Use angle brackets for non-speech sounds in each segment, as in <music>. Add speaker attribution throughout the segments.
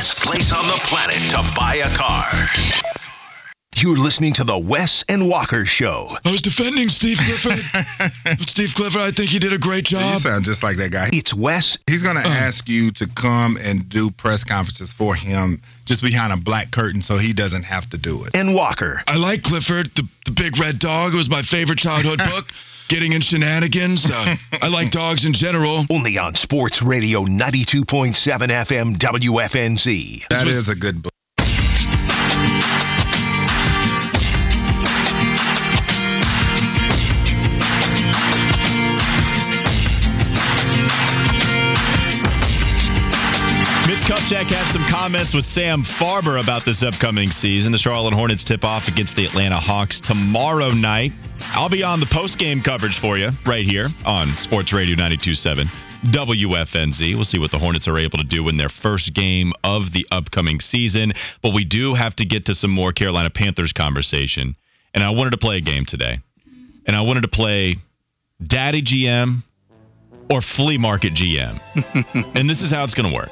Speaker 1: best place on the planet to buy a car. You're listening to the Wes and Walker Show.
Speaker 2: I was defending Steve Clifford. <laughs> Steve Clifford, I think he did a great job.
Speaker 3: You
Speaker 2: job.
Speaker 3: sound just like that guy.
Speaker 1: It's Wes.
Speaker 3: He's going to uh. ask you to come and do press conferences for him just behind a black curtain so he doesn't have to do it.
Speaker 1: and Walker.
Speaker 2: I like Clifford, the, the big red dog. It was my favorite childhood <laughs> book. Getting in shenanigans. Uh, I like <laughs> dogs in general.
Speaker 1: Only on Sports Radio 92.7 FM WFNZ.
Speaker 3: That is a good book.
Speaker 4: Kupchak had some comments with Sam Farber about this upcoming season. The Charlotte Hornets tip off against the Atlanta Hawks tomorrow night. I'll be on the post game coverage for you right here on Sports Radio 927 WFNZ. We'll see what the Hornets are able to do in their first game of the upcoming season. But we do have to get to some more Carolina Panthers conversation. And I wanted to play a game today. And I wanted to play Daddy GM or Flea Market GM. <laughs> and this is how it's going to work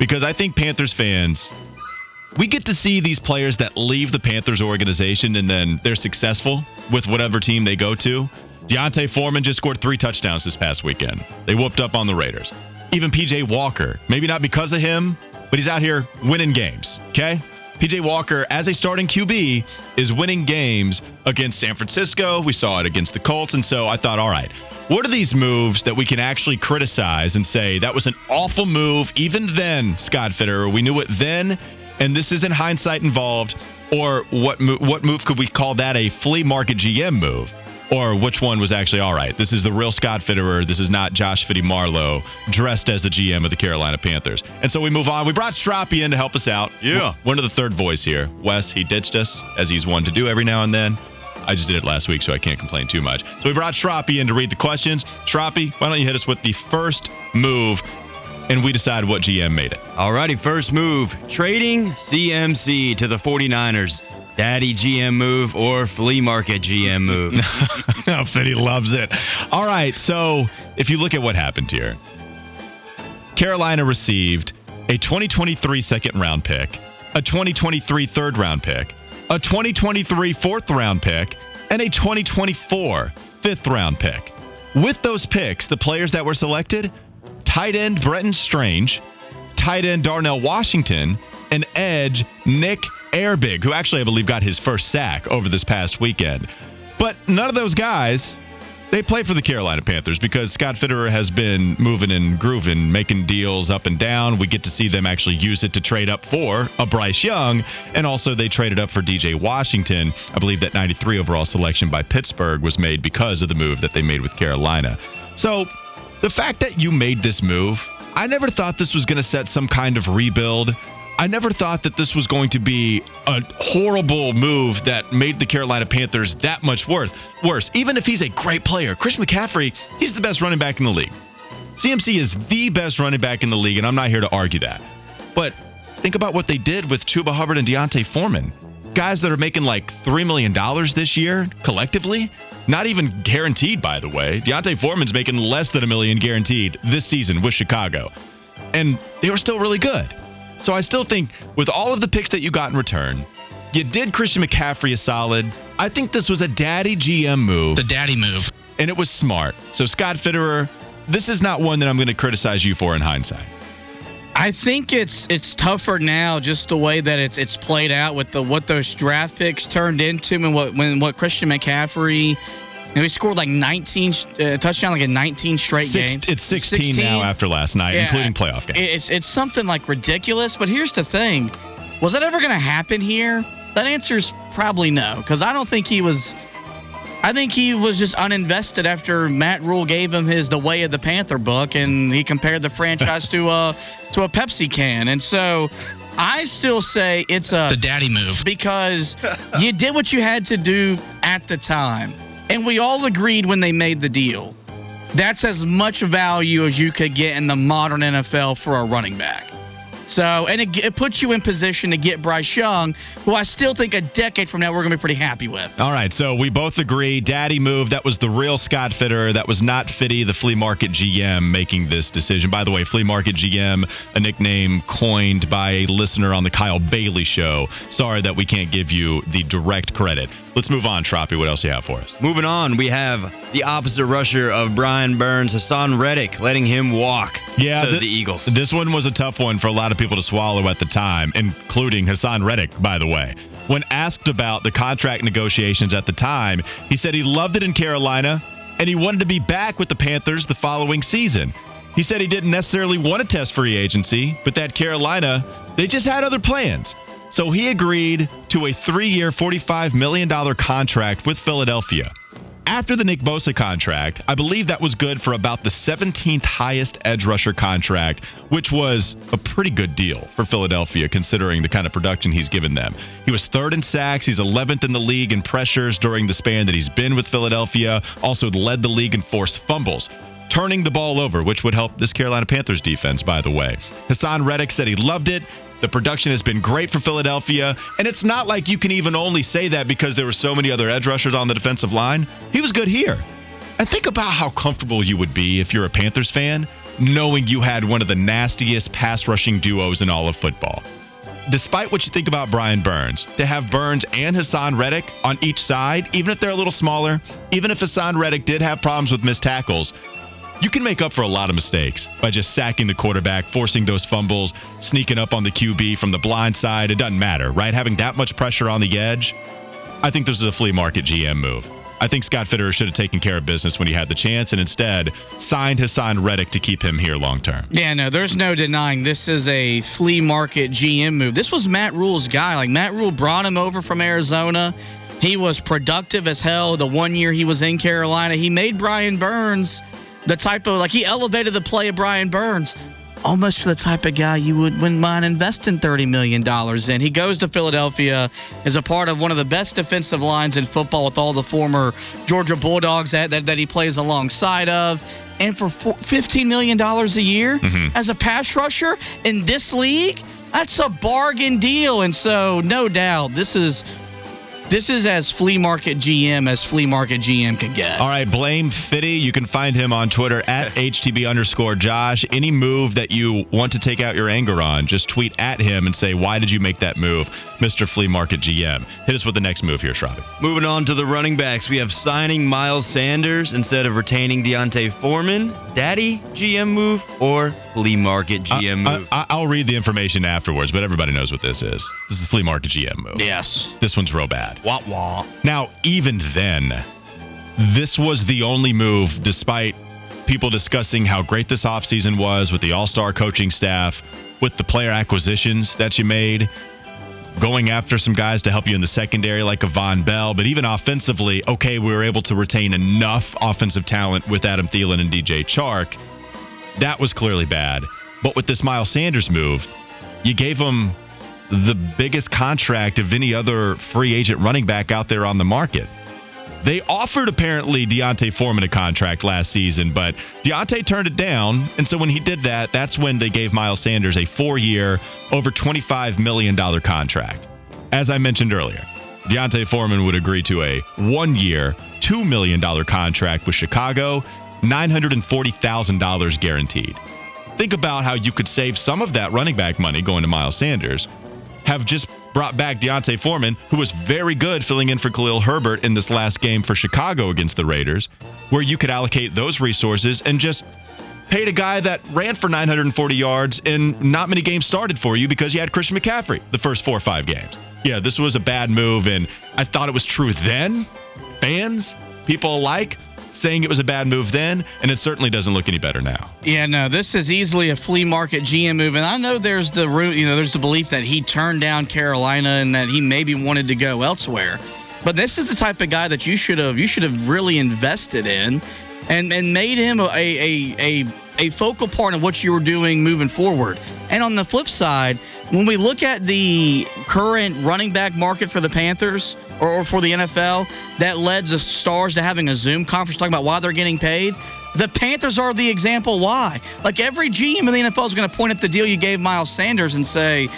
Speaker 4: because I think Panthers fans, we get to see these players that leave the Panthers organization and then they're successful with whatever team they go to. D'Onta Foreman just scored three touchdowns this past weekend. They whooped up on the Raiders. Even PJ Walker, maybe not because of him, but he's out here winning games. Okay? PJ Walker, as a starting QB, is winning games against San Francisco. We saw it against the Colts. And so I thought, all right, what are these moves that we can actually criticize and say that was an awful move even then, Scott Fitterer? We knew it then, and this isn't hindsight involved. Or what, mo- what move could we call that a flea market GM move? Or which one was actually all right. This is the real Scott Fitterer. This is not Josh Fitty Marlowe dressed as the GM of the Carolina Panthers. And so we move on. We brought Strappy in to help us out.
Speaker 5: Yeah.
Speaker 4: One of the third voice here. Wes, he ditched us as he's one to do every now and then. I just did it last week, so I can't complain too much. So we brought Strappy in to read the questions. Strappy, why don't you hit us with the first move, and we decide what GM made it.
Speaker 5: Alrighty, first move trading CMC to the 49ers. Daddy GM move or flea market GM move? <laughs>
Speaker 4: no, Fitty loves it. All right, so if you look at what happened here, Carolina received a 2023 second round pick, a 2023 third round pick, a 2023 fourth round pick, and a 2024 fifth round pick. With those picks, the players that were selected tight end Brenton Strange, tight end Darnell Washington, and edge Nick Herbig, who actually I believe got his first sack over this past weekend. But none of those guys, they play for the Carolina Panthers because Scott Fitterer has been moving and grooving, making deals up and down. We get to see them actually use it to trade up for a Bryce Young, and also they traded up for DJ Washington. I believe that 93 overall selection by Pittsburgh was made because of the move that they made with Carolina. So the fact that you made this move, I never thought this was going to set some kind of rebuild. I never thought that this was going to be a horrible move that made the Carolina Panthers that much worth worse. Even if he's a great player, Chris McCaffrey, he's the best running back in the league. CMC is the best running back in the league, and I'm not here to argue that. But think about what they did with Chuba Hubbard and D'Onta Foreman. Guys that are making like $3 million this year collectively. Not even guaranteed, by the way. D'Onta Foreman's making less than a million guaranteed this season with Chicago. And they were still really good. So I still think with all of the picks that you got in return, you did Christian McCaffrey a solid. I think this was a daddy GM move.
Speaker 6: The daddy move.
Speaker 4: And it was smart. So Scott Fitterer, this is not one that I'm going to criticize you for in hindsight.
Speaker 6: I think it's it's tougher now, just the way that it's it's played out with the what those draft picks turned into, and what when what Christian McCaffrey. You know, he scored like 19 uh, touchdown, like in 19 straight
Speaker 4: Six,
Speaker 6: games.
Speaker 4: it's 16, now after last night,
Speaker 6: Yeah.
Speaker 4: including playoff games.
Speaker 6: It's it's something like ridiculous. But here's the thing: was that ever going to happen here? That answer's probably no, because I don't think he was. I think he was just uninvested after Matt Rhule gave him his "The Way of the Panther" book, and he compared the franchise to a to a Pepsi can, and so. I still say it's a
Speaker 7: The daddy move.
Speaker 6: because you did what you had to do at the time. And we all agreed when they made the deal. That's as much value as you could get in the modern NFL for a running back. So, and it, it puts you in position to get Bryce Young, who I still think a decade from now we're going to be pretty happy with.
Speaker 4: All right, so we both agree. Daddy move. That was the real Scott Fitter. That was not Fitty, the flea market GM, making this decision. By the way, flea market GM, a nickname coined by a listener on the Kyle Bailey show. Sorry that we can't give you the direct credit. Let's move on, Troppy. What else you have for us?
Speaker 5: Moving on, we have the opposite rusher of Brian Burns, Haason Reddick, letting him walk
Speaker 4: Yeah,
Speaker 5: to
Speaker 4: thi-
Speaker 5: the Eagles.
Speaker 4: This one was a tough one for a lot of people to swallow at the time, including Haason Reddick, by the way. When asked about the contract negotiations at the time, he said he loved it in Carolina and he wanted to be back with the Panthers the following season. He said he didn't necessarily want to test free agency, but that Carolina, they just had other plans. So he agreed to a three year, $45 million contract with Philadelphia. After the Nick Bosa contract, I believe that was good for about the 17th highest edge rusher contract, which was a pretty good deal for Philadelphia considering the kind of production he's given them. He was third in sacks, he's 11th in the league in pressures during the span that he's been with Philadelphia, also led the league in forced fumbles. Turning the ball over, which would help this Carolina Panthers defense, by the way. Haason Reddick said he loved it. The production has been great for Philadelphia, and it's not like you can even only say that because there were so many other edge rushers on the defensive line. He was good here. And think about how comfortable you would be if you're a Panthers fan, knowing you had one of the nastiest pass rushing duos in all of football. Despite what you think about Brian Burns, to have Burns and Haason Reddick on each side, even if they're a little smaller, even if Haason Reddick did have problems with missed tackles, you can make up for a lot of mistakes by just sacking the quarterback, forcing those fumbles, sneaking up on the QB from the blind side. It doesn't matter, right? Having that much pressure on the edge, I think this is a flea market GM move. I think Scott Fitterer should have taken care of business when he had the chance and instead signed Haason Reddick to keep him here long term.
Speaker 6: Yeah, no, there's no denying this is a flea market GM move. This was Matt Rhule's guy. Like Matt Rule brought him over from Arizona. He was productive as hell the one year he was in Carolina. He made Brian Burns the type of like he elevated the play of Brian Burns almost the type of guy you would wouldn't mind investing thirty million dollars in. He goes to Philadelphia as a part of one of the best defensive lines in football with all the former Georgia Bulldogs that that, that he plays alongside of. And for four, $15 million a year
Speaker 4: Mhm.
Speaker 6: as a pass rusher in this league, that's a bargain deal. And so, no doubt, this is this is as flea market GM as flea market GM can get.
Speaker 4: All right, blame Fitty. You can find him on Twitter <laughs> at HTB underscore Josh. Any move that you want to take out your anger on, just tweet at him and say, why did you make that move, Mr. Flea Market GM? Hit us with the next move here, Shravi.
Speaker 5: Moving on to the running backs, we have signing Miles Sanders instead of retaining D'Onta Foreman. Daddy GM move or flea market GM
Speaker 4: I,
Speaker 5: move?
Speaker 4: I, I'll read the information afterwards, but everybody knows what this is. This is Flea Market GM move.
Speaker 6: Yes.
Speaker 4: This one's real bad.
Speaker 5: wah wah.
Speaker 4: Now, even then, this was the only move, despite people discussing how great this offseason was with the all star coaching staff, with the player acquisitions that you made, going after some guys to help you in the secondary like a Vonn Bell, but even offensively, okay, we were able to retain enough offensive talent with Adam Thielen and DJ Chark. That was clearly bad. But with this Miles Sanders move, you gave him the biggest contract of any other free agent running back out there on the market. They offered apparently D'Onta Foreman a contract last season, but D'Onta turned it down. And so when he did that, that's when they gave Miles Sanders a four year, over $25 million contract. As I mentioned earlier, D'Onta Foreman would agree to a one year, $2 million contract with Chicago, $940,000 guaranteed. Think about how you could save some of that running back money going to Miles Sanders have just brought back D'Onta Foreman, who was very good filling in for Khalil Herbert in this last game for Chicago against the Raiders, where you could allocate those resources and just paid a guy that ran for 940 yards and not many games started for you because you had Christian McCaffrey the first four or five games. Yeah, this was a bad move, and I thought it was true then. Fans, people alike, saying it was a bad move then, and it certainly doesn't look any better now.
Speaker 6: Yeah, no, this is easily a flea market GM move, and I know there's the you know, there's the belief that he turned down Carolina and that he maybe wanted to go elsewhere. But this is the type of guy that you should have you should have really invested in. And and made him a a a, a focal part of what you were doing moving forward. And on the flip side, when we look at the current running back market for the Panthers or, or for the NFL, that led the stars to having a Zoom conference talking about why they're getting paid. The Panthers are the example why. Like every GM in the NFL is going to point at the deal you gave Miles Sanders and say,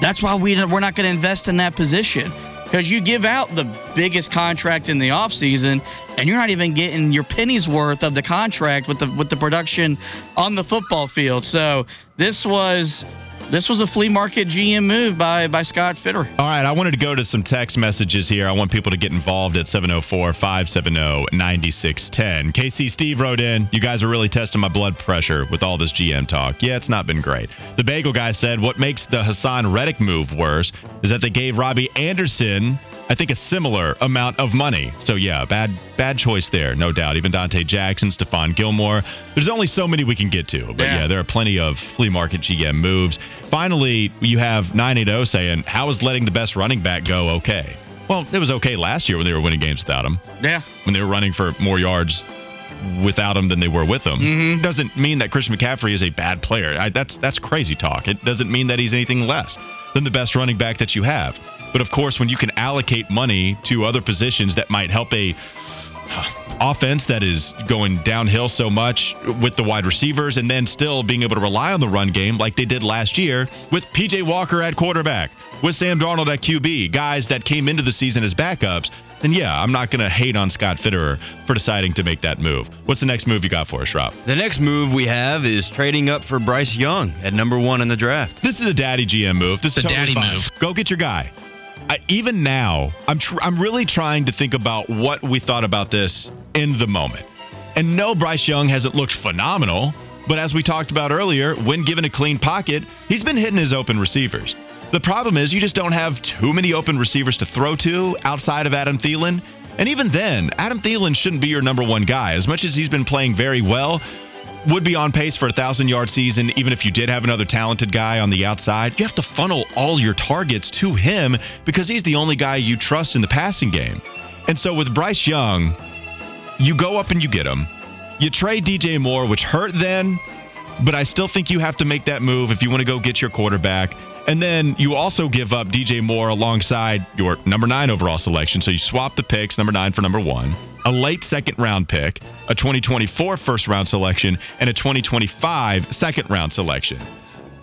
Speaker 6: that's why we, we're not going to invest in that position. Because you give out the biggest contract in the offseason and you're not even getting your penny's worth of the contract with the with the production on the football field. So this was this was a flea market GM move by by Scott Fitterer.
Speaker 4: All right, I wanted to go to some text messages here. I want people to get involved at 704 570 9610. KC Steve wrote in, You guys are really testing my blood pressure with all this GM talk. Yeah, it's not been great. The Bagel guy said, What makes the Haason Reddick move worse is that they gave Robbie Anderson I think a similar amount of money. So yeah, bad bad choice there, no doubt. Even Donte Jackson, Stephon Gilmore. There's only so many we can get to, but yeah,
Speaker 6: Yeah.
Speaker 4: there are plenty of flea market GM moves. Finally, you have 980 saying, "How is letting the best running back go okay?" Well, it was okay last year when they were winning games without him.
Speaker 6: Yeah.
Speaker 4: When they were running for more yards without him than they were with him.
Speaker 6: Mhm.
Speaker 4: Doesn't mean that Christian McCaffrey is a bad player. I, that's that's crazy talk. It doesn't mean that he's anything less than the best running back that you have. But of course, when you can allocate money to other positions that might help a offense that is going downhill so much with the wide receivers and then still being able to rely on the run game like they did last year with PJ Walker at quarterback, with Sam Darnold at QB, guys that came into the season as backups, then yeah, I'm not going to hate on Scott Fitterer for deciding to make that move. What's the next move you got for us, Rob?
Speaker 5: The next move we have is trading up for Bryce Young at number one in the draft.
Speaker 4: This is a daddy GM move. This is
Speaker 7: a
Speaker 4: totally
Speaker 7: daddy
Speaker 4: fine.
Speaker 7: move.
Speaker 4: Go get your guy. I, even now, I'm tr- I'm really trying to think about what we thought about this in the moment. And no, Bryce Young hasn't looked phenomenal, but as we talked about earlier, when given a clean pocket, he's been hitting his open receivers. The problem is you just don't have too many open receivers to throw to outside of Adam Thielen. And even then, Adam Thielen shouldn't be your number one guy. As much as he's been playing very well, would be on pace for a thousand yard season, even if you did have another talented guy on the outside. You have to funnel all your targets to him because he's the only guy you trust in the passing game. And so with Bryce Young, you go up and you get him. You trade DJ Moore, which hurt then, but I still think you have to make that move if you want to go get your quarterback. And then you also give up DJ Moore alongside your number nine overall selection. So you swap the picks, number nine for number one, a late second round pick, a 2024 first round selection, and a 2025 second round selection.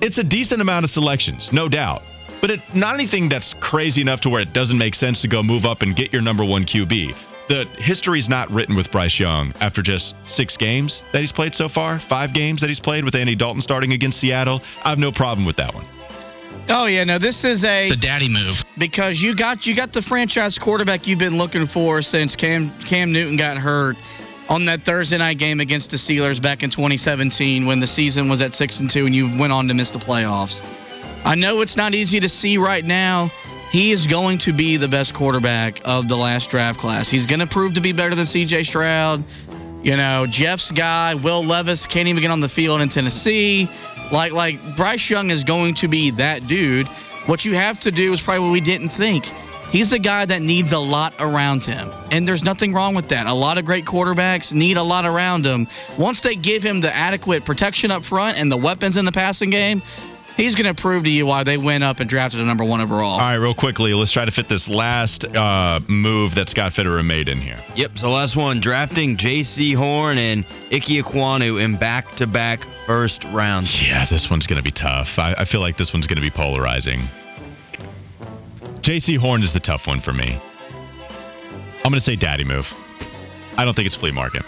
Speaker 4: It's a decent amount of selections, no doubt. But it not anything that's crazy enough to where it doesn't make sense to go move up and get your number one QB. The history's not written with Bryce Young after just six games that he's played so far, five games that he's played with Andy Dalton starting against Seattle. I have no problem with that one.
Speaker 6: Oh yeah, no, this is a
Speaker 7: The daddy move.
Speaker 6: because you got you got the franchise quarterback you've been looking for since Cam Cam Newton got hurt on that Thursday night game against the Steelers back in 2017 when the season was at 6 and 2 and you went on to miss the playoffs. I know it's not easy to see right now. He is going to be the best quarterback of the last draft class. He's going to prove to be better than CJ Stroud. You know, Jeff's guy, Will Levis can't even get on the field in Tennessee. Like like Bryce Young is going to be that dude. What you have to do is probably what we didn't think. He's a guy that needs a lot around him. And there's nothing wrong with that. A lot of great quarterbacks need a lot around them. Once they give him the adequate protection up front and the weapons in the passing game, he's going to prove to you why they went up and drafted a number one overall.
Speaker 4: All right, real quickly, let's try to fit this last uh, move that Scott Fitterer made in here.
Speaker 5: Yep, so last one, drafting Jaycee Horn and Ike Ekwonu in back-to-back first rounds.
Speaker 4: Yeah, this one's going to be tough. I, I feel like this one's going to be polarizing. Jaycee Horn is the tough one for me. I'm going to say daddy move. I don't think it's flea market.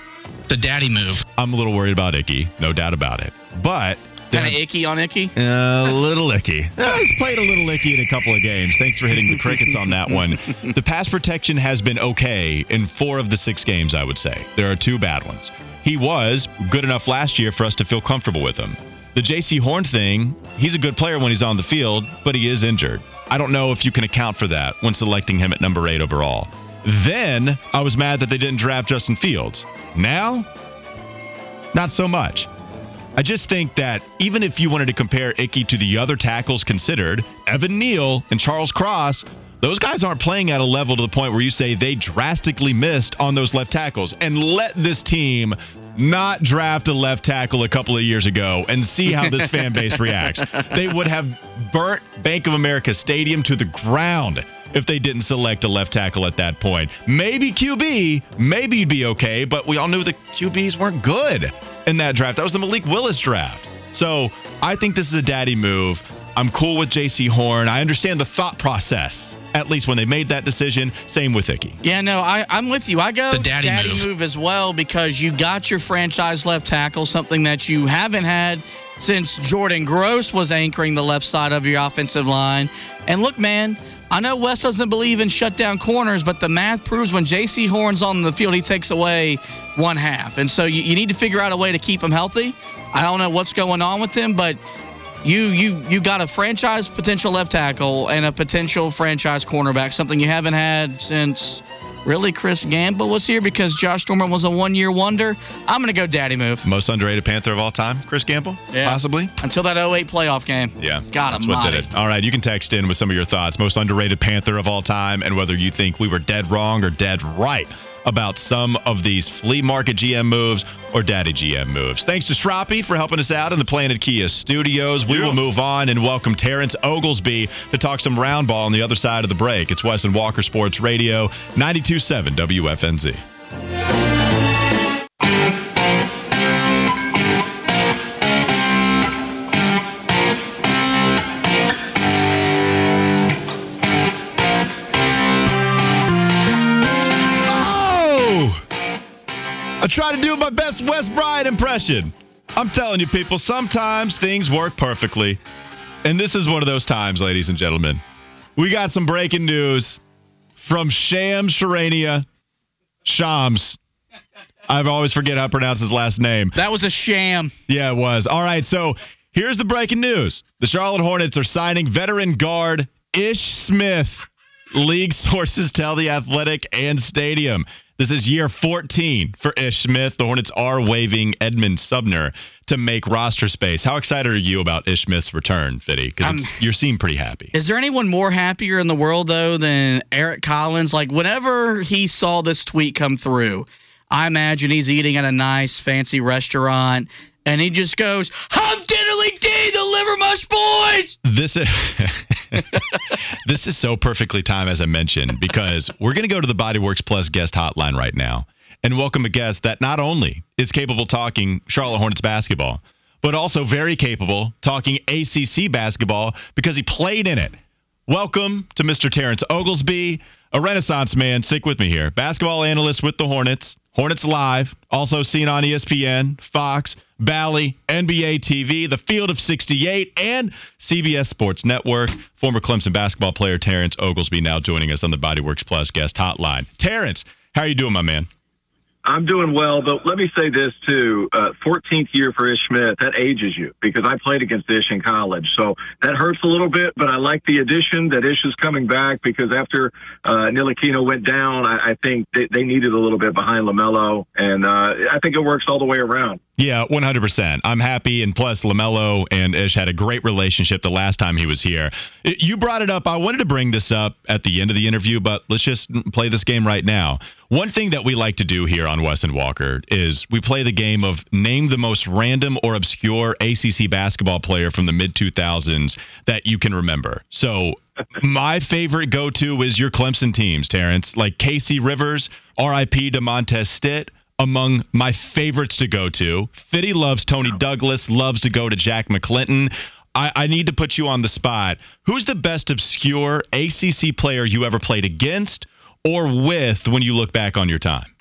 Speaker 7: The daddy move.
Speaker 4: I'm a little worried about Icky, no doubt about it. But
Speaker 6: Kind of icky on icky.
Speaker 4: a little icky. <laughs> Uh, he's played a little icky in a couple of games. Thanks for hitting the crickets on that one. <laughs> The pass protection has been okay in four of the six games, I would say. There are two bad ones. He was good enough last year for us to feel comfortable with him. The Jaycee Horn thing, he's a good player when he's on the field, but he is injured. I don't know if you can account for that when selecting him at number eight overall. Then I was mad that they didn't draft Justin Fields. Now, not so much. I just think that even if you wanted to compare Icky to the other tackles considered, Evan Neal and Charles Cross Those guys aren't playing at a level to the point where you say they drastically missed on those left tackles. And let this team not draft a left tackle a couple of years ago and see how this <laughs> fan base reacts. They would have burnt Bank of America Stadium to the ground if they didn't select a left tackle at that point. Maybe QB, maybe you'd be okay, but we all knew the QBs weren't good in that draft. That was the Malik Willis draft. So I think this is a daddy move. I'm cool with Jaycee Horn. I understand the thought process, at least when they made that decision. Same with Icky.
Speaker 6: Yeah, no, I, I'm with you. I go
Speaker 7: The daddy move.
Speaker 6: move as well because you got your franchise left tackle, something that you haven't had since Jordan Gross was anchoring the left side of your offensive line. And look, man, I know Wes doesn't believe in shutdown corners, but the math proves when Jaycee Horn's on the field, he takes away one half. And so you, you need to figure out a way to keep him healthy. I don't know what's going on with him, but you you you got a franchise potential left tackle and a potential franchise cornerback, something you haven't had since really Chris Gamble was here because Josh Norman was a one year wonder. I'm gonna go daddy move
Speaker 4: Most underrated Panther of all time, Chris Gamble,
Speaker 6: Yeah.
Speaker 4: possibly.
Speaker 6: until that 08 playoff game.
Speaker 4: Yeah,
Speaker 6: God
Speaker 4: that's what did it. All right, you can text in with some of your thoughts. Most underrated Panther of all time, and whether you think we were dead wrong or dead right about some of these flea market GM moves or daddy GM moves. Thanks to Shroppy for helping us out in the Planet Kia studios. We will move on and welcome Terrence Oglesby to talk some round ball on the other side of the break. It's Wes and Walker Sports Radio, 92.7 WFNZ. Try to do my best Wes Bryant impression. I'm telling you, people, sometimes things work perfectly. And this is one of those times, ladies and gentlemen. We got some breaking news from Sham Charania. Shams. I always forget how to pronounce his last name.
Speaker 6: That was a sham.
Speaker 4: Yeah, it was. All right, so here's the breaking news. The Charlotte Hornets are signing veteran guard Ish Smith. League <laughs> sources tell the Athletic and Stadium. This is year 14 for Ish Smith. The Hornets are waiving Edmond Sumner to make roster space. How excited are you about Ish Smith's return, Fitty?
Speaker 6: I'm-
Speaker 4: Because you seem pretty happy.
Speaker 6: Is there anyone more happier in the world though than Eric Collins? Like whenever he saw this tweet come through, I imagine he's eating at a nice fancy restaurant and he just goes, "Hum diddly dee, the liver mush boys."
Speaker 4: This is <laughs> this is so perfectly timed as I mentioned because we're going to go to the Bodyworks Plus guest hotline right now and welcome a guest that not only is capable talking Charlotte Hornets basketball, but also very capable talking ACC basketball because he played in it. Welcome to Mr. Terrence Oglesby, a Renaissance man. Stick with me here. Basketball analyst with the Hornets, Hornets Live, also seen on ESPN, Fox, Bally, NBA TV, The Field of 68, and CBS Sports Network. Former Clemson basketball player Terrence Oglesby now joining us on the Bodyworks Plus guest hotline. Terrence, how are you doing, my man?
Speaker 8: I'm doing well, but let me say this too. Uh, 14th year for Ish Smith, that ages you because I played against Ish in college. So that hurts a little bit, but I like the addition that Ish is coming back because after uh, Ntilikina went down, I, I think they, they needed a little bit behind LaMelo, and uh, I think it works all the way around.
Speaker 4: Yeah, 100%. I'm happy. And plus, LaMelo and Ish had a great relationship the last time he was here. You brought it up. I wanted to bring this up at the end of the interview, but let's just play this game right now. One thing that we like to do here on Wes and Walker is we play the game of name the most random or obscure ACC basketball player from the mid 2000s that you can remember. So, <laughs> my favorite go to is your Clemson teams, Terrence, like KC Rivers, RIP DeMontez Stitt among my favorites to go to. Fitty loves Toney Douglas, loves to go to Jack McClinton. I, I need to put you on the spot. Who's the best obscure ACC player you ever played against or with when you look back on your time?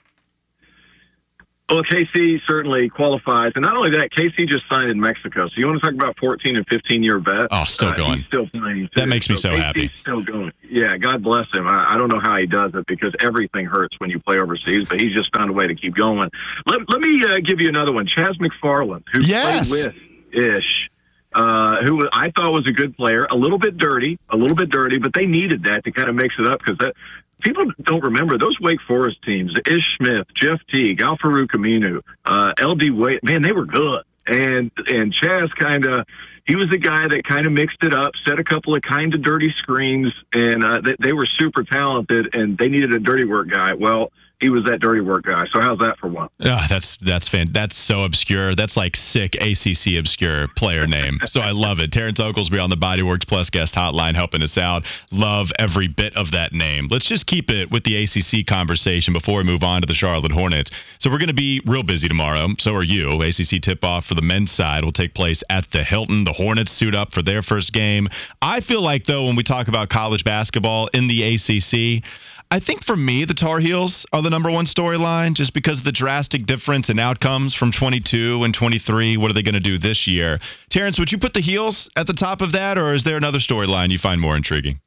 Speaker 8: Well, KC certainly qualifies, and not only that, KC just signed in Mexico. So you want to talk about 14 and 15 year vets?
Speaker 4: Oh, still
Speaker 8: Uh,
Speaker 4: going.
Speaker 8: He's still playing.
Speaker 4: That makes me so
Speaker 8: KC's
Speaker 4: happy.
Speaker 8: Still going. Yeah, God bless him. I, I don't know how he does it because everything hurts when you play overseas, but he's just found a way to keep going. Let, let me uh, give you another one. Chas McFarland, who
Speaker 4: Yes.
Speaker 8: played with Ish. Uh, who I thought was a good player, a little bit dirty, a little bit dirty, but they needed that to kind of mix it up because that people don't remember those Wake Forest teams: Ish Smith, Jeff Teague, Al Farouk Aminu, uh, LD Wade. Man, they were good. And and Chas kind of he was the guy that kind of mixed it up, set a couple of kind of dirty screens, and uh, they, they were super talented, and they needed a dirty work guy. Well, he was that dirty work guy. So how's that for one?
Speaker 4: Ah, that's that's fan. That's so obscure. That's like sick ACC obscure player name. So I love it. Terrence Oglesby on the Bodyworks Plus guest hotline helping us out. Love every bit of that name. Let's just keep it with the ACC conversation before we move on to the Charlotte Hornets. So we're going to be real busy tomorrow. So are you. ACC tip off for the men's side will take place at the Hilton. The Hornets suit up for their first game. I feel like though when we talk about college basketball in the ACC. I think for me, the Tar Heels are the number one storyline just because of the drastic difference in outcomes from 22 and 23. What are they going to do this year? Terrence, would you put the Heels at the top of that, or is there another storyline you find more intriguing?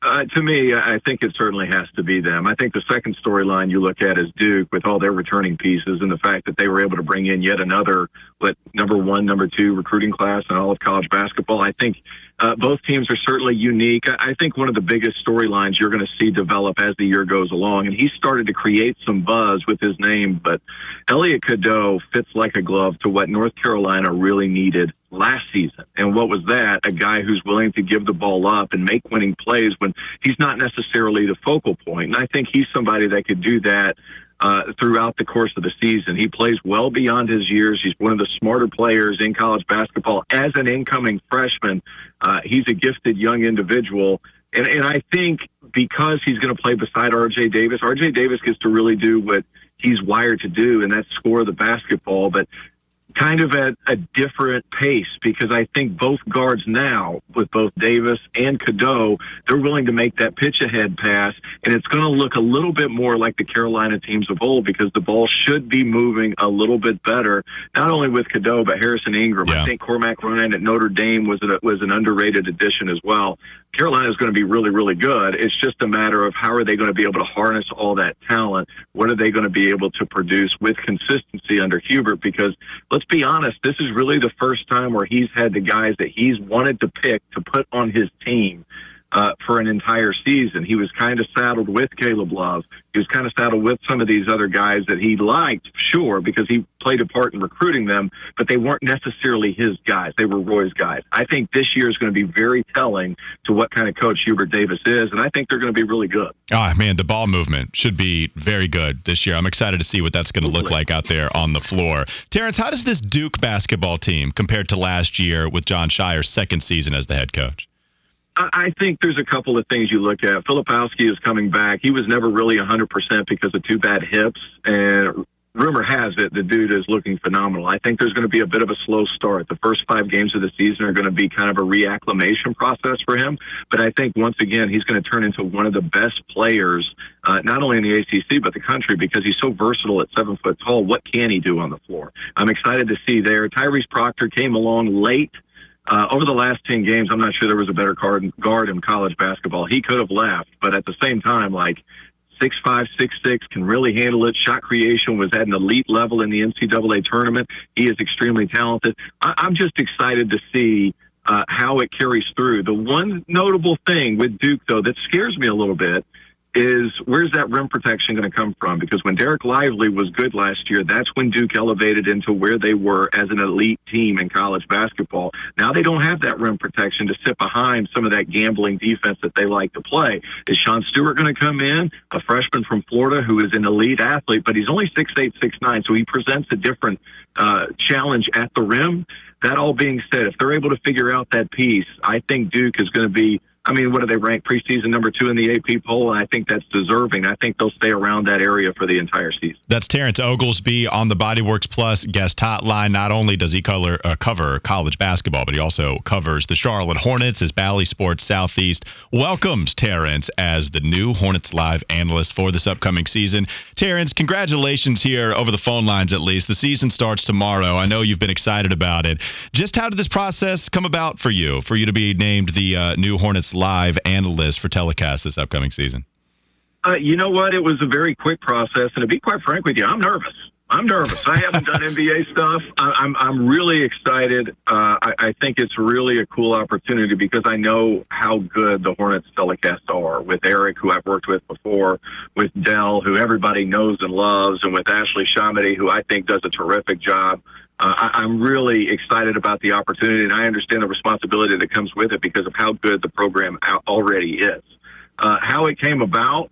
Speaker 8: Uh, to me, I think it certainly has to be them. I think the second storyline you look at is Duke with all their returning pieces and the fact that they were able to bring in yet another, what, number one, number two recruiting class in all of college basketball. I think uh, both teams are certainly unique. I think one of the biggest storylines you're going to see develop as the year goes along, and he started to create some buzz with his name, but Elliot Cadeau fits like a glove to what North Carolina really needed last season. And what was that? A guy who's willing to give the ball up and make winning plays when he's not necessarily the focal point. And I think he's somebody that could do that uh, throughout the course of the season. He plays well beyond his years. He's one of the smarter players in college basketball. As an incoming freshman, uh, he's a gifted young individual. And, and I think because he's going to play beside R.J. Davis, R.J. Davis gets to really do what he's wired to do, and that's score the basketball. But kind of at a different pace because I think both guards now, with both Davis and Cadeau, they're willing to make that pitch ahead pass, and it's going to look a little bit more like the Carolina teams of old because the ball should be moving a little bit better, not only with Cadeau but Harrison Ingram.
Speaker 4: Yeah.
Speaker 8: I think Cormac Ryan at Notre Dame was a, was an underrated addition as well. Carolina is going to be really, really good. It's just a matter of how are they going to be able to harness all that talent? What are they going to be able to produce with consistency under Hubert? Because let's be honest, this is really the first time where he's had the guys that he's wanted to pick to put on his team uh, for an entire season. He was kind of saddled with Caleb Love. He was kind of saddled with some of these other guys that he liked, sure, because he played a part in recruiting them, but they weren't necessarily his guys. They were Roy's guys. I think this year is going to be very telling to what kind of coach Hubert Davis is, and I think they're going to be really good.
Speaker 4: Ah, man, the ball movement should be very good this year. I'm excited to see what that's going to look like out there on the floor. Terrence, how does this Duke basketball team compare to last year with Jon Scheyer's second season as the head coach?
Speaker 8: I think there's a couple of things you look at. Filipowski is coming back. He was never really 100% because of two bad hips, and rumor has it the dude is looking phenomenal. I think there's going to be a bit of a slow start. The first five games of the season are going to be kind of a reacclimation process for him, but I think once again he's going to turn into one of the best players, uh, not only in the ACC but the country because he's so versatile at seven foot tall. What can he do on the floor? I'm excited to see there. Tyrese Proctor came along late. Uh, over the last 10 games, I'm not sure there was a better guard, guard in college basketball. He could have left, but at the same time, like, six five, six six, can really handle it. Shot creation was at an elite level in the NCAA tournament. He is extremely talented. I, I'm just excited to see uh, how it carries through. The one notable thing with Duke, though, that scares me a little bit is where's that rim protection going to come from? Because when Dereck Lively was good last year, that's when Duke elevated into where they were as an elite team in college basketball. Now they don't have that rim protection to sit behind some of that gambling defense that they like to play. Is Sean Stewart going to come in, a freshman from Florida who is an elite athlete, but he's only six eight, six nine, so he presents a different uh, challenge at the rim. That all being said, if they're able to figure out that piece, I think Duke is going to be I mean, what do they rank preseason number two in the AP poll? And I think that's deserving. I think they'll stay around that area for the entire season.
Speaker 4: That's Terrence Oglesby on the Bodyworks Plus guest hotline. Not only does he color, uh, cover college basketball, but he also covers the Charlotte Hornets as Bally Sports Southeast welcomes Terrence as the new Hornets Live analyst for this upcoming season. Terrence, congratulations here over the phone lines at least. The season starts tomorrow. I know you've been excited about it. Just how did this process come about for you, for you to be named the uh, new Hornets Live analyst for telecast this upcoming season?
Speaker 8: Uh, you know what? It was a very quick process, and to be quite frank with you, I'm nervous. I'm nervous. I haven't done <laughs> NBA stuff. I, I'm I'm really excited. Uh, I, I think it's really a cool opportunity because I know how good the Hornets telecasts are with Eric, who I've worked with before, with Dell, who everybody knows and loves, and with Ashley Shamity, who I think does a terrific job. Uh, I, I'm really excited about the opportunity, and I understand the responsibility that comes with it because of how good the program already is. Uh, how it came about,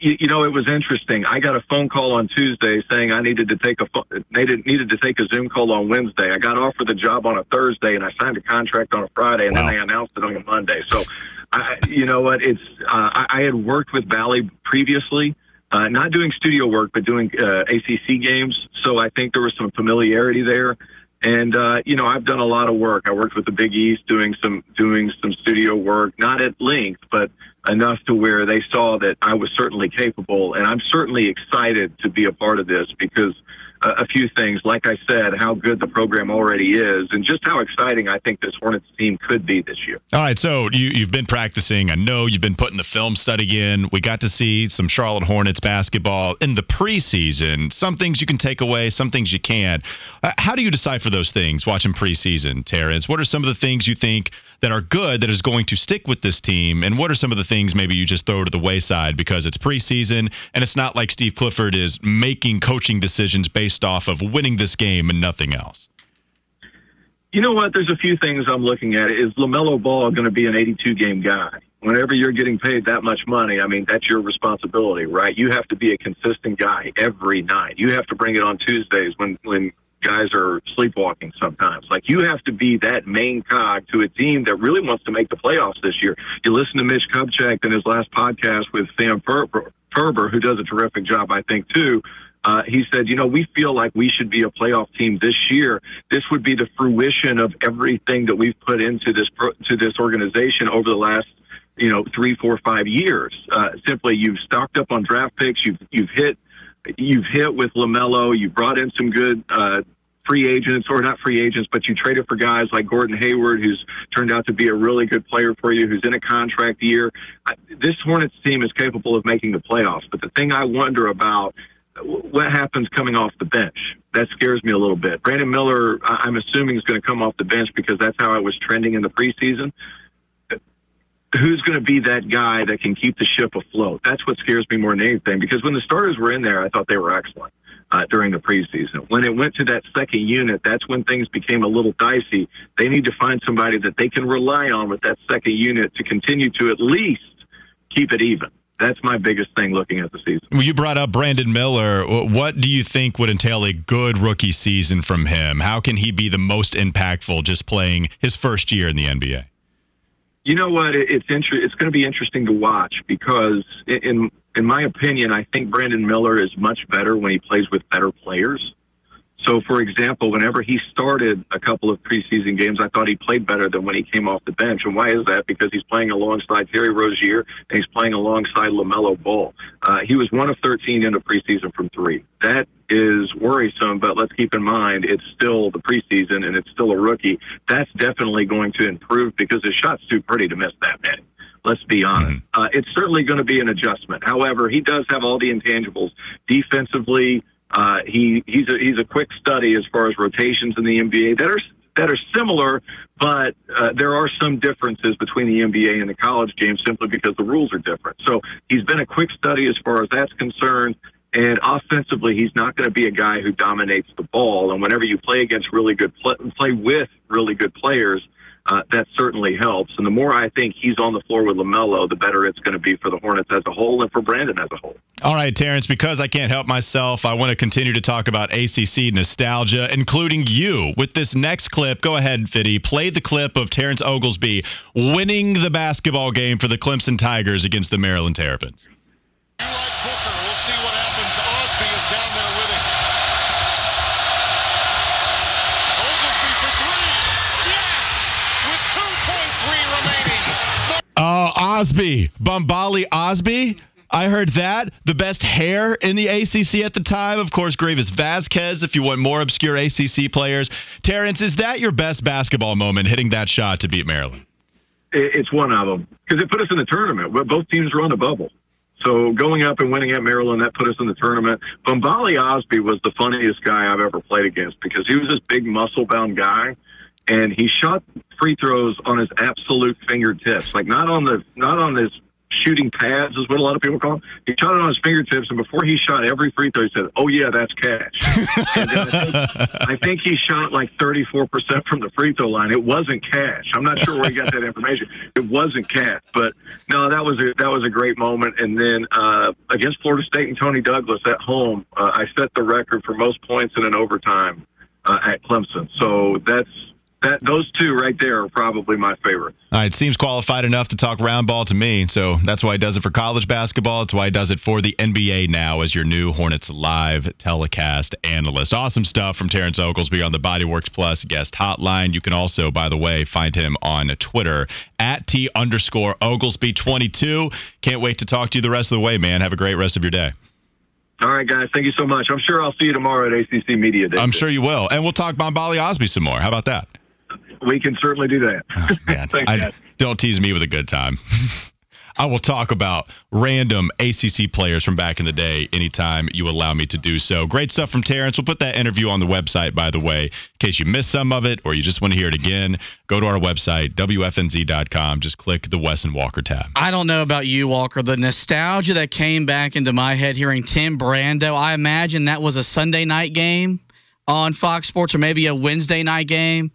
Speaker 8: you, you know, it was interesting. I got a phone call on Tuesday saying I needed to take a needed needed to take a Zoom call on Wednesday. I got offered the job on a Thursday, and I signed a contract on a Friday, and
Speaker 4: Wow.
Speaker 8: then they announced it on a Monday. So, I, you know what? It's uh, I, I had worked with Bally previously. Uh, not doing studio work, but doing uh, ACC games. So I think there was some familiarity there. And uh, you know, I've done a lot of work. I worked with the Big East, doing some doing some studio work, not at length, but enough to where they saw that I was certainly capable. And I'm certainly excited to be a part of this because a few things, like I said, how good the program already is, and just how exciting I think this Hornets team could be this year.
Speaker 4: All right, so you, you've been practicing. I know you've been putting the film study in. We got to see some Charlotte Hornets basketball in the preseason. Some things you can take away, some things you can't. Uh, how do you decipher those things watching preseason, Terrence? What are some of the things you think that are good that is going to stick with this team? And what are some of the things maybe you just throw to the wayside because it's preseason and it's not like Steve Clifford is making coaching decisions based off of winning this game and nothing else?
Speaker 8: You know what? There's a few things I'm looking at. Is LaMelo Ball going to be an 82 game guy? Whenever you're getting paid that much money, I mean, that's your responsibility, right? You have to be a consistent guy every night. You have to bring it on Tuesdays when, when guys are sleepwalking sometimes. Like, you have to be that main cog to a team that really wants to make the playoffs this year. You listen to Mitch Kupchak in his last podcast with Sam Ferber, Ferber who does a terrific job, I think, too. Uh, he said, you know, we feel like we should be a playoff team this year. This would be the fruition of everything that we've put into this pro- to this organization over the last, you know, three, four, five years. Uh, simply, you've stocked up on draft picks. You've you've hit you've hit with Lamelo. You brought in some good. Uh, Free agents, or not free agents, but you traded for guys like Gordon Hayward, who's turned out to be a really good player for you, who's in a contract year. This Hornets team is capable of making the playoffs. But the thing I wonder about what happens coming off the bench? That scares me a little bit. Brandon Miller, I'm assuming, is going to come off the bench because that's how I was trending in the preseason. Who's going to be that guy that can keep the ship afloat? That's what scares me more than anything because when the starters were in there, I thought they were excellent uh, during the preseason. When it went to that second unit, that's when things became a little dicey. They need to find somebody that they can rely on with that second unit to continue to at least keep it even. That's my biggest thing looking at the season.
Speaker 4: Well, you brought up Brandon Miller. What do you think would entail a good rookie season from him? How can he be the most impactful just playing his first year in the NBA?
Speaker 8: You know what? It's inter- It's going to be interesting to watch because, in in my opinion, I think Brandon Miller is much better when he plays with better players. So, for example, whenever he started a couple of preseason games, I thought he played better than when he came off the bench. And why is that? Because he's playing alongside Terry Rozier and he's playing alongside Lamelo Ball. Uh, he was one of 13 in the preseason from three. That is worrisome, but let's keep in mind it's still the preseason and it's still a rookie. That's definitely going to improve because his shot's too pretty to miss that many. Let's be honest. Uh, it's certainly going to be an adjustment. However, he does have all the intangibles defensively. Uh, he he's a he's a quick study as far as rotations in the NBA that are that are similar, but uh, there are some differences between the NBA and the college game simply because the rules are different. So he's been a quick study as far as that's concerned. And offensively, he's not going to be a guy who dominates the ball. And whenever you play against really good play, play with really good players, uh, that certainly helps. And the more I think he's on the floor with Lamelo, the better it's going to be for the Hornets as a whole and for Brandon as a whole.
Speaker 4: All right, Terrence, because I can't help myself, I want to continue to talk about ACC nostalgia, including you. With this next clip, go ahead, Fitty. Play the clip of Terrence Oglesby winning the basketball game for the Clemson Tigers against the Maryland Terrapins.
Speaker 9: Booker. We'll see what happens. Osby is down there with him. Oglesby for three. Yes! With 2.3 remaining.
Speaker 4: Oh, Osby. Bambale Osby. I heard that. The best hair in the ACC at the time. Of course, Greivis Vasquez, if you want more obscure ACC players. Terrence, is that your best basketball moment, hitting that shot to beat Maryland?
Speaker 8: It's one of them because it put us in the tournament. Both teams were on the bubble. So going up and winning at Maryland, that put us in the tournament. Bambale Osby was the funniest guy I've ever played against because he was this big muscle bound guy and he shot free throws on his absolute fingertips, like not on the not on his shooting pads is what a lot of people call them. He shot it on his fingertips, and before he shot every free throw, he said, "Oh yeah, that's cash." I, think, I think he shot like 34 percent from the free throw line. It wasn't cash. I'm not sure where he got that information. It wasn't cash, but no, that was a that was a great moment. And then uh, against Florida State and Toney Douglas at home, uh, I set the record for most points in an overtime uh, at Clemson. So that's that those two right there are probably my favorite.
Speaker 4: All uh, right, seems qualified enough to talk round ball to me. So that's why he does it for college basketball. That's why he does it for the NBA now as your new Hornets live telecast analyst. Awesome stuff from Terrence Oglesby on the Bodyworks Plus guest hotline. You can also, by the way, find him on Twitter at T underscore Oglesby22. Can't wait to talk to you the rest of the way, man. Have a great rest of your day.
Speaker 8: All right, guys. Thank you so much. I'm sure I'll see you tomorrow at ACC Media Day.
Speaker 4: I'm sure you will. And we'll talk Bambale Osby some more. How about that?
Speaker 8: We can certainly do that.
Speaker 4: Oh, man, <laughs>
Speaker 8: Thanks,
Speaker 4: I, don't tease me with a good time. <laughs> I will talk about random ACC players from back in the day anytime you allow me to do so. Great stuff from Terrence. We'll put that interview on the website, by the way, in case you missed some of it or you just want to hear it again. Go to our website, WFNZ.com. Just click the Wesson Walker tab.
Speaker 6: I don't know about you, Walker. The nostalgia that came back into my head hearing Tim Brando, I imagine that was a Sunday night game on Fox Sports or maybe a Wednesday night game.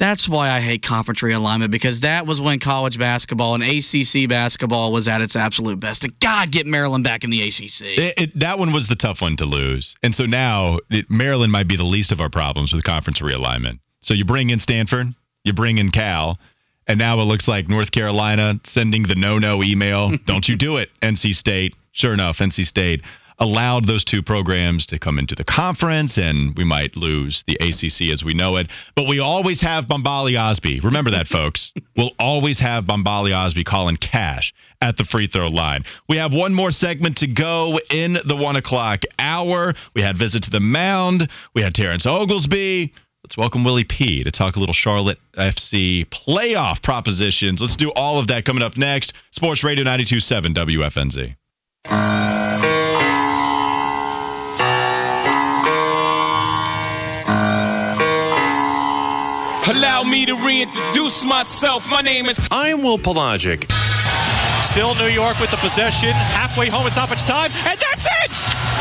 Speaker 6: That's why I hate conference realignment because that was when college basketball and ACC basketball was at its absolute best. And God, get Maryland back in the ACC.
Speaker 4: It, it, that one was the tough one to lose. And so now it, Maryland might be the least of our problems with conference realignment. So you bring in Stanford, you bring in Cal, and now it looks like North Carolina sending the no no email. <laughs> Don't you do it, NC State. Sure enough, NC State allowed those two programs to come into the conference, and we might lose the ACC as we know it. But we always have Bambale Osby. Remember that, folks. <laughs> We'll always have Bambale Osby calling cash at the free throw line. We have one more segment to go in the one o'clock hour. We had visit to the mound. We had Terrence Oglesby. Let's welcome Willie P to talk a little Charlotte FC playoff propositions. Let's do all of that coming up next. Sports Radio 92.7 WFNZ.
Speaker 10: Me to reintroduce myself. My name is.
Speaker 11: I'm Will Palaszczuk.
Speaker 12: Still New York with the possession. Halfway home at stoppage time. And that's it!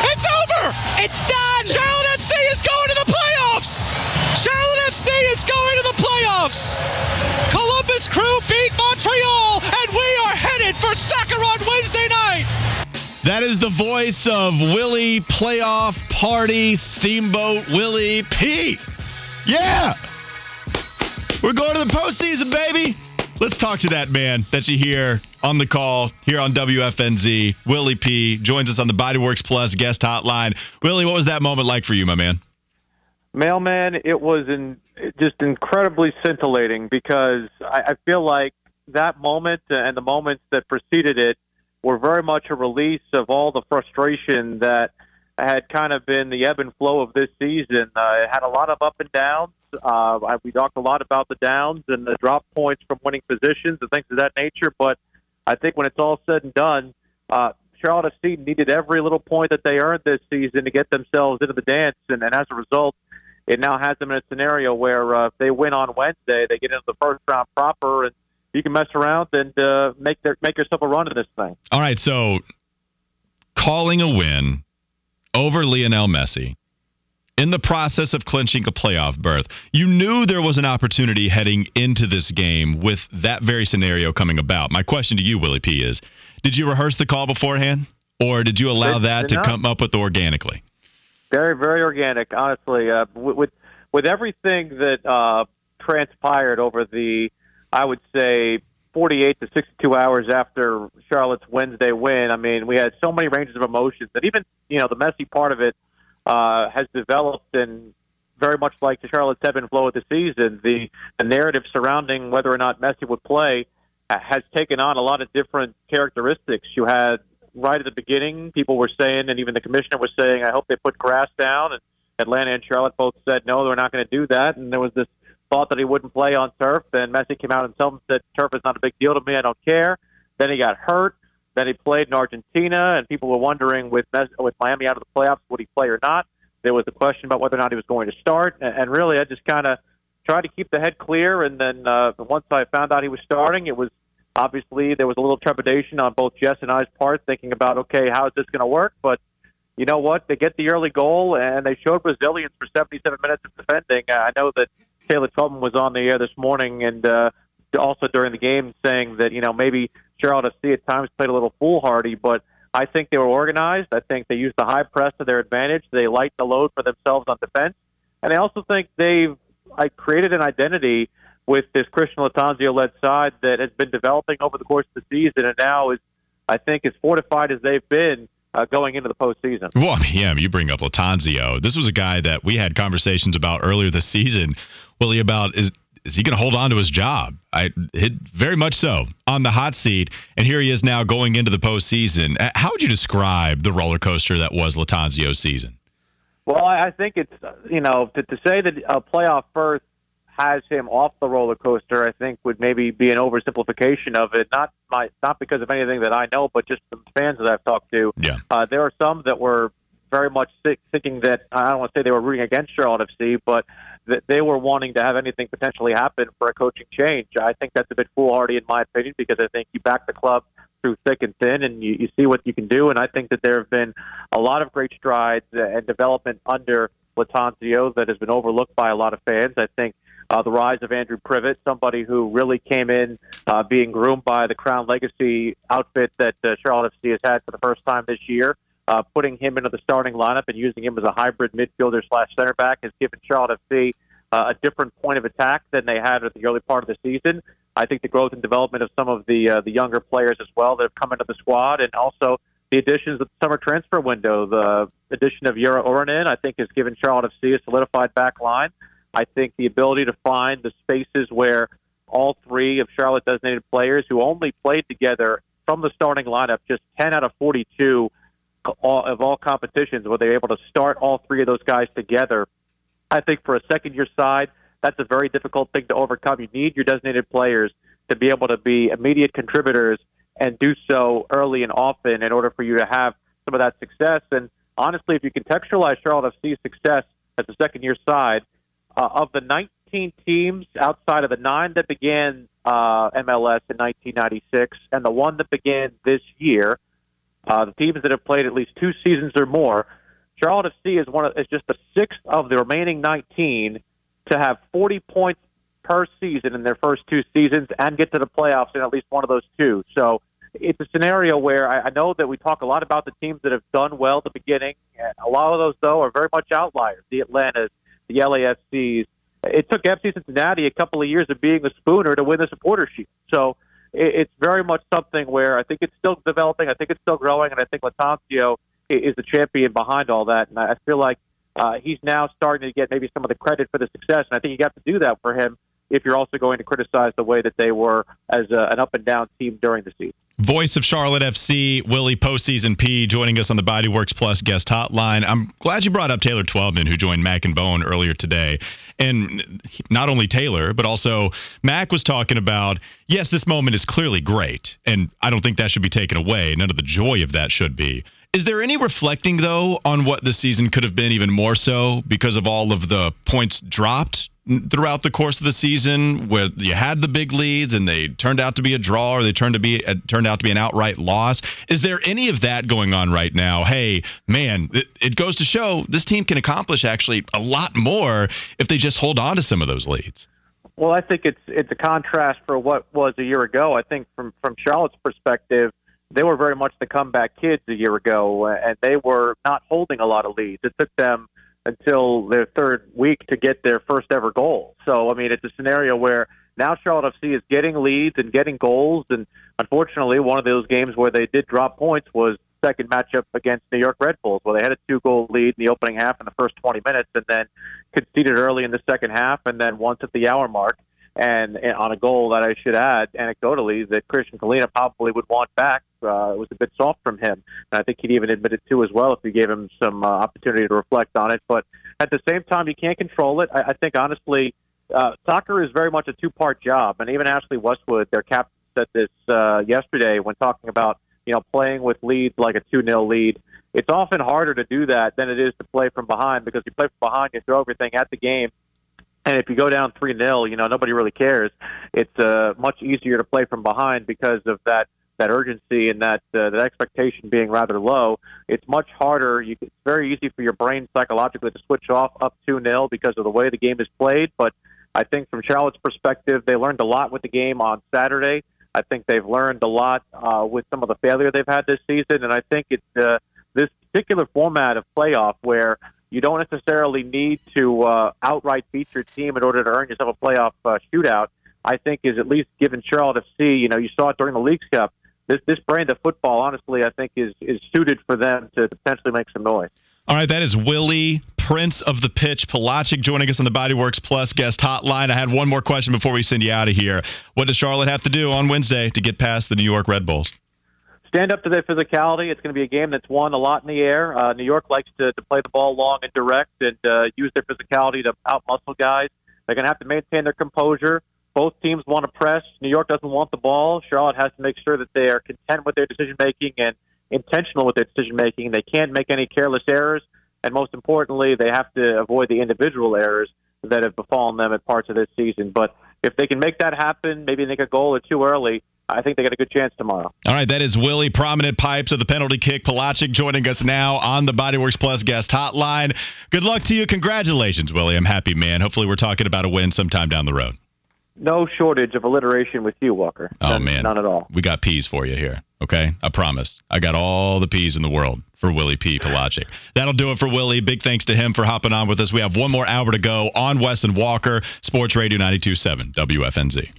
Speaker 12: It's over! It's done! Charlotte FC is going to the playoffs! Charlotte FC is going to the playoffs! Columbus Crew beat Montreal, and we are headed for soccer on Wednesday night!
Speaker 4: That is the voice of Willie Playoff Party Steamboat Willie P. Yeah! We're going to the postseason, baby! Let's talk to that man that you hear on the call here on WFNZ. Willie P joins us on the Bodyworks Plus guest hotline. Willie, what was that moment like for you, my man?
Speaker 13: Mailman, it was in, just incredibly scintillating because I, I feel like that moment and the moments that preceded it were very much a release of all the frustration that had kind of been the ebb and flow of this season. Uh, it had a lot of up and downs. Uh, we talked a lot about the downs and the drop points from winning positions and things of that nature. But I think when it's all said and done, uh, Charlotte FC needed every little point that they earned this season to get themselves into the dance, and, and as a result, it now has them in a scenario where uh, if they win on Wednesday, they get into the first round proper, and you can mess around and uh, make their make yourself a run in this thing.
Speaker 4: All right, so calling a win over Lionel Messi in the process of clinching a playoff berth. You knew there was an opportunity heading into this game with that very scenario coming about. My question to you, Willie P, is did you rehearse the call beforehand, or did you allow that to come up with organically?
Speaker 13: Very, very organic, honestly. Uh, with, with with everything that uh, transpired over the, I would say, 48 to 62 hours after Charlotte's Wednesday win. I mean, we had so many ranges of emotions, that even you know the Messi part of it uh, has developed and very much like the Charlotte's ebb and flow of the season. The the narrative surrounding whether or not Messi would play uh, has taken on a lot of different characteristics. You had right at the beginning, people were saying, and even the commissioner was saying, I hope they put grass down. And Atlanta and Charlotte both said, no, they're not going to do that. And there was this thought that he wouldn't play on turf. And Messi came out and told him that turf is not a big deal to me. I don't care. Then he got hurt. Then he played in Argentina, and people were wondering with with Miami out of the playoffs, would he play or not? There was a question about whether or not he was going to start, and, really, I just kind of tried to keep the head clear. And then uh, once I found out he was starting, it was obviously there was a little trepidation on both Jess and I's part, thinking about okay, how is this going to work? But you know what? They get the early goal, and they showed resilience for 77 minutes of defending. I know that Taylor Twellman was on the air this morning, and uh, also during the game, saying that you know maybe Charlotte FC at times played a little foolhardy, but I think they were organized. I think they used the high press to their advantage. They lightened the load for themselves on defense, and I also think they've I created an identity with this Christian Lattanzio led side that has been developing over the course of the season, and now is I think as fortified as they've been uh, going into the postseason.
Speaker 4: Well, I mean, yeah, you bring up Lattanzio. This was a guy that we had conversations about earlier this season, Willie, about is is he going to hold on to his job? I it, very much so on the hot seat, and here he is now going into the postseason. Uh, How would you describe the roller coaster that was Lattanzio's season?
Speaker 13: Well, I think it's uh, you know to, to say that a playoff berth has him off the roller coaster, I think would maybe be an oversimplification of it. Not my not because of anything that I know, but just the fans that I've talked to.
Speaker 4: Yeah.
Speaker 13: Uh, there are some that were very much thinking that I don't want to say they were rooting against Charlotte FC, but that they were wanting to have anything potentially happen for a coaching change. I think that's a bit foolhardy in my opinion because I think you back the club through thick and thin and you, you see what you can do. And I think that there have been a lot of great strides and development under Lattanzio that has been overlooked by a lot of fans. I think uh, the rise of Andrew Privett, somebody who really came in uh, being groomed by the Crown Legacy outfit that uh, Charlotte FC has had for the first time this year. Uh, putting him into the starting lineup and using him as a hybrid midfielder slash center back has given Charlotte FC uh, a different point of attack than they had at the early part of the season. I think the growth and development of some of the uh, the younger players as well that have come into the squad, and also the additions of the summer transfer window. The addition of Jere Uronen, I think, has given Charlotte FC a solidified back line. I think the ability to find the spaces where all three of Charlotte designated players who only played together from the starting lineup, just 10 out of 42 all, of all competitions, where they're able to start all three of those guys together. I think for a second year side, that's a very difficult thing to overcome. You need your designated players to be able to be immediate contributors and do so early and often in order for you to have some of that success. And honestly, if you contextualize Charlotte FC's success as a second year side, uh, of the 19 teams outside of the nine that began uh, MLS in 1996 and the one that began this year, uh, the teams that have played at least two seasons or more, Charlotte FC is one of, is just the sixth of the remaining 19 to have 40 points per season in their first two seasons and get to the playoffs in at least one of those two. So it's a scenario where I, I know that we talk a lot about the teams that have done well at the beginning. A lot of those, though, are very much outliers. The Atlantas, the LAFCs. It took FC Cincinnati a couple of years of being the spooner to win the supporter shield. So it's very much something where I think it's still developing. I think it's still growing, and I think Lattanzio is the champion behind all that. And I feel like uh, he's now starting to get maybe some of the credit for the success. And I think you got to do that for him if you're also going to criticize the way that they were as a, an up and down team during the season.
Speaker 4: Voice of Charlotte FC, Willie Postseason P, joining us on the Bodyworks Plus guest hotline. I'm glad you brought up Taylor Twellman, who joined Mac and Bone earlier today. And not only Taylor, but also Mac was talking about, yes, this moment is clearly great. And I don't think that should be taken away. None of the joy of that should be. Is there any reflecting, though, on what the season could have been even more so because of all of the points dropped throughout the course of the season where you had the big leads and they turned out to be a draw or they turned to be uh, turned out to be an outright loss is there any of that going on right now hey man it, it goes to show this team can accomplish actually a lot more if they just hold on to some of those leads
Speaker 13: Well, I think it's it's a contrast for what was a year ago. I think from from Charlotte's perspective, they were very much the comeback kids a year ago, and they were not holding a lot of leads. It took them until their third week to get their first ever goal. So, I mean, it's a scenario where now Charlotte FC is getting leads and getting goals, and unfortunately, one of those games where they did drop points was second matchup against New York Red Bulls, where they had a two goal lead in the opening half in the first 20 minutes and then conceded early in the second half and then once at the hour mark. And, and on a goal that I should add, anecdotally, that Kristijan Kahlina probably would want back. Uh, it was a bit soft from him. And I think he'd even admit it too as well if you gave him some uh, opportunity to reflect on it. But at the same time, you can't control it. I, I think, honestly, uh, soccer is very much a two part job. And even Ashley Westwood, their captain, said this uh, yesterday when talking about you know, playing with leads like a 2 0 lead. It's often harder to do that than it is to play from behind because you play from behind, you throw everything at the game. And if you go down 3 0, you know, nobody really cares. It's uh, much easier to play from behind because of that that urgency and that uh, that expectation being rather low. It's much harder. You, it's very easy for your brain psychologically to switch off up 2 0 because of the way the game is played. But I think from Charlotte's perspective, they learned a lot with the game on Saturday. I think they've learned a lot uh, with some of the failure they've had this season, and I think it's uh, this particular format of playoff where you don't necessarily need to uh, outright beat your team in order to earn yourself a playoff uh, shootout. I think is at least given Charlotte FC. You know, you saw it during the Leagues Cup. This this brand of football, honestly, I think is is suited for them to potentially make some noise.
Speaker 4: All right, that is Willie Prince of the Pitch Palaszczuk joining us on the Bodyworks Plus guest hotline. I had one more question before we send you out of here. What does Charlotte have to do on Wednesday to get past the New York Red Bulls?
Speaker 13: Stand up to their physicality. It's going to be a game that's won a lot in the air. Uh, New York likes to, to play the ball long and direct and uh, use their physicality to outmuscle guys. They're going to have to maintain their composure. Both teams want to press. New York doesn't want the ball. Charlotte has to make sure that they are content with their decision making and intentional with their decision making. They can't make any careless errors. And most importantly, they have to avoid the individual errors that have befallen them at parts of this season. But if they can make that happen, maybe make a goal or two early, I think they got a good chance tomorrow.
Speaker 4: All right, that is Willie Prominent Pipes of the Penalty Kick Palaszczuk joining us now on the Bodyworks Plus guest hotline. Good luck to you. Congratulations, Willie. I'm happy, man. Hopefully, we're talking about a win sometime down the road.
Speaker 13: No shortage of alliteration with you, Walker.
Speaker 4: Oh
Speaker 13: none,
Speaker 4: man,
Speaker 13: none at all.
Speaker 4: We got peas for you here. Okay, I promise. I got all the peas in the world for Willie P. Palaszczuk. That'll do it for Willie. Big thanks to him for hopping on with us. We have one more hour to go on Wes and Walker, Sports Radio 92.7 WFNZ.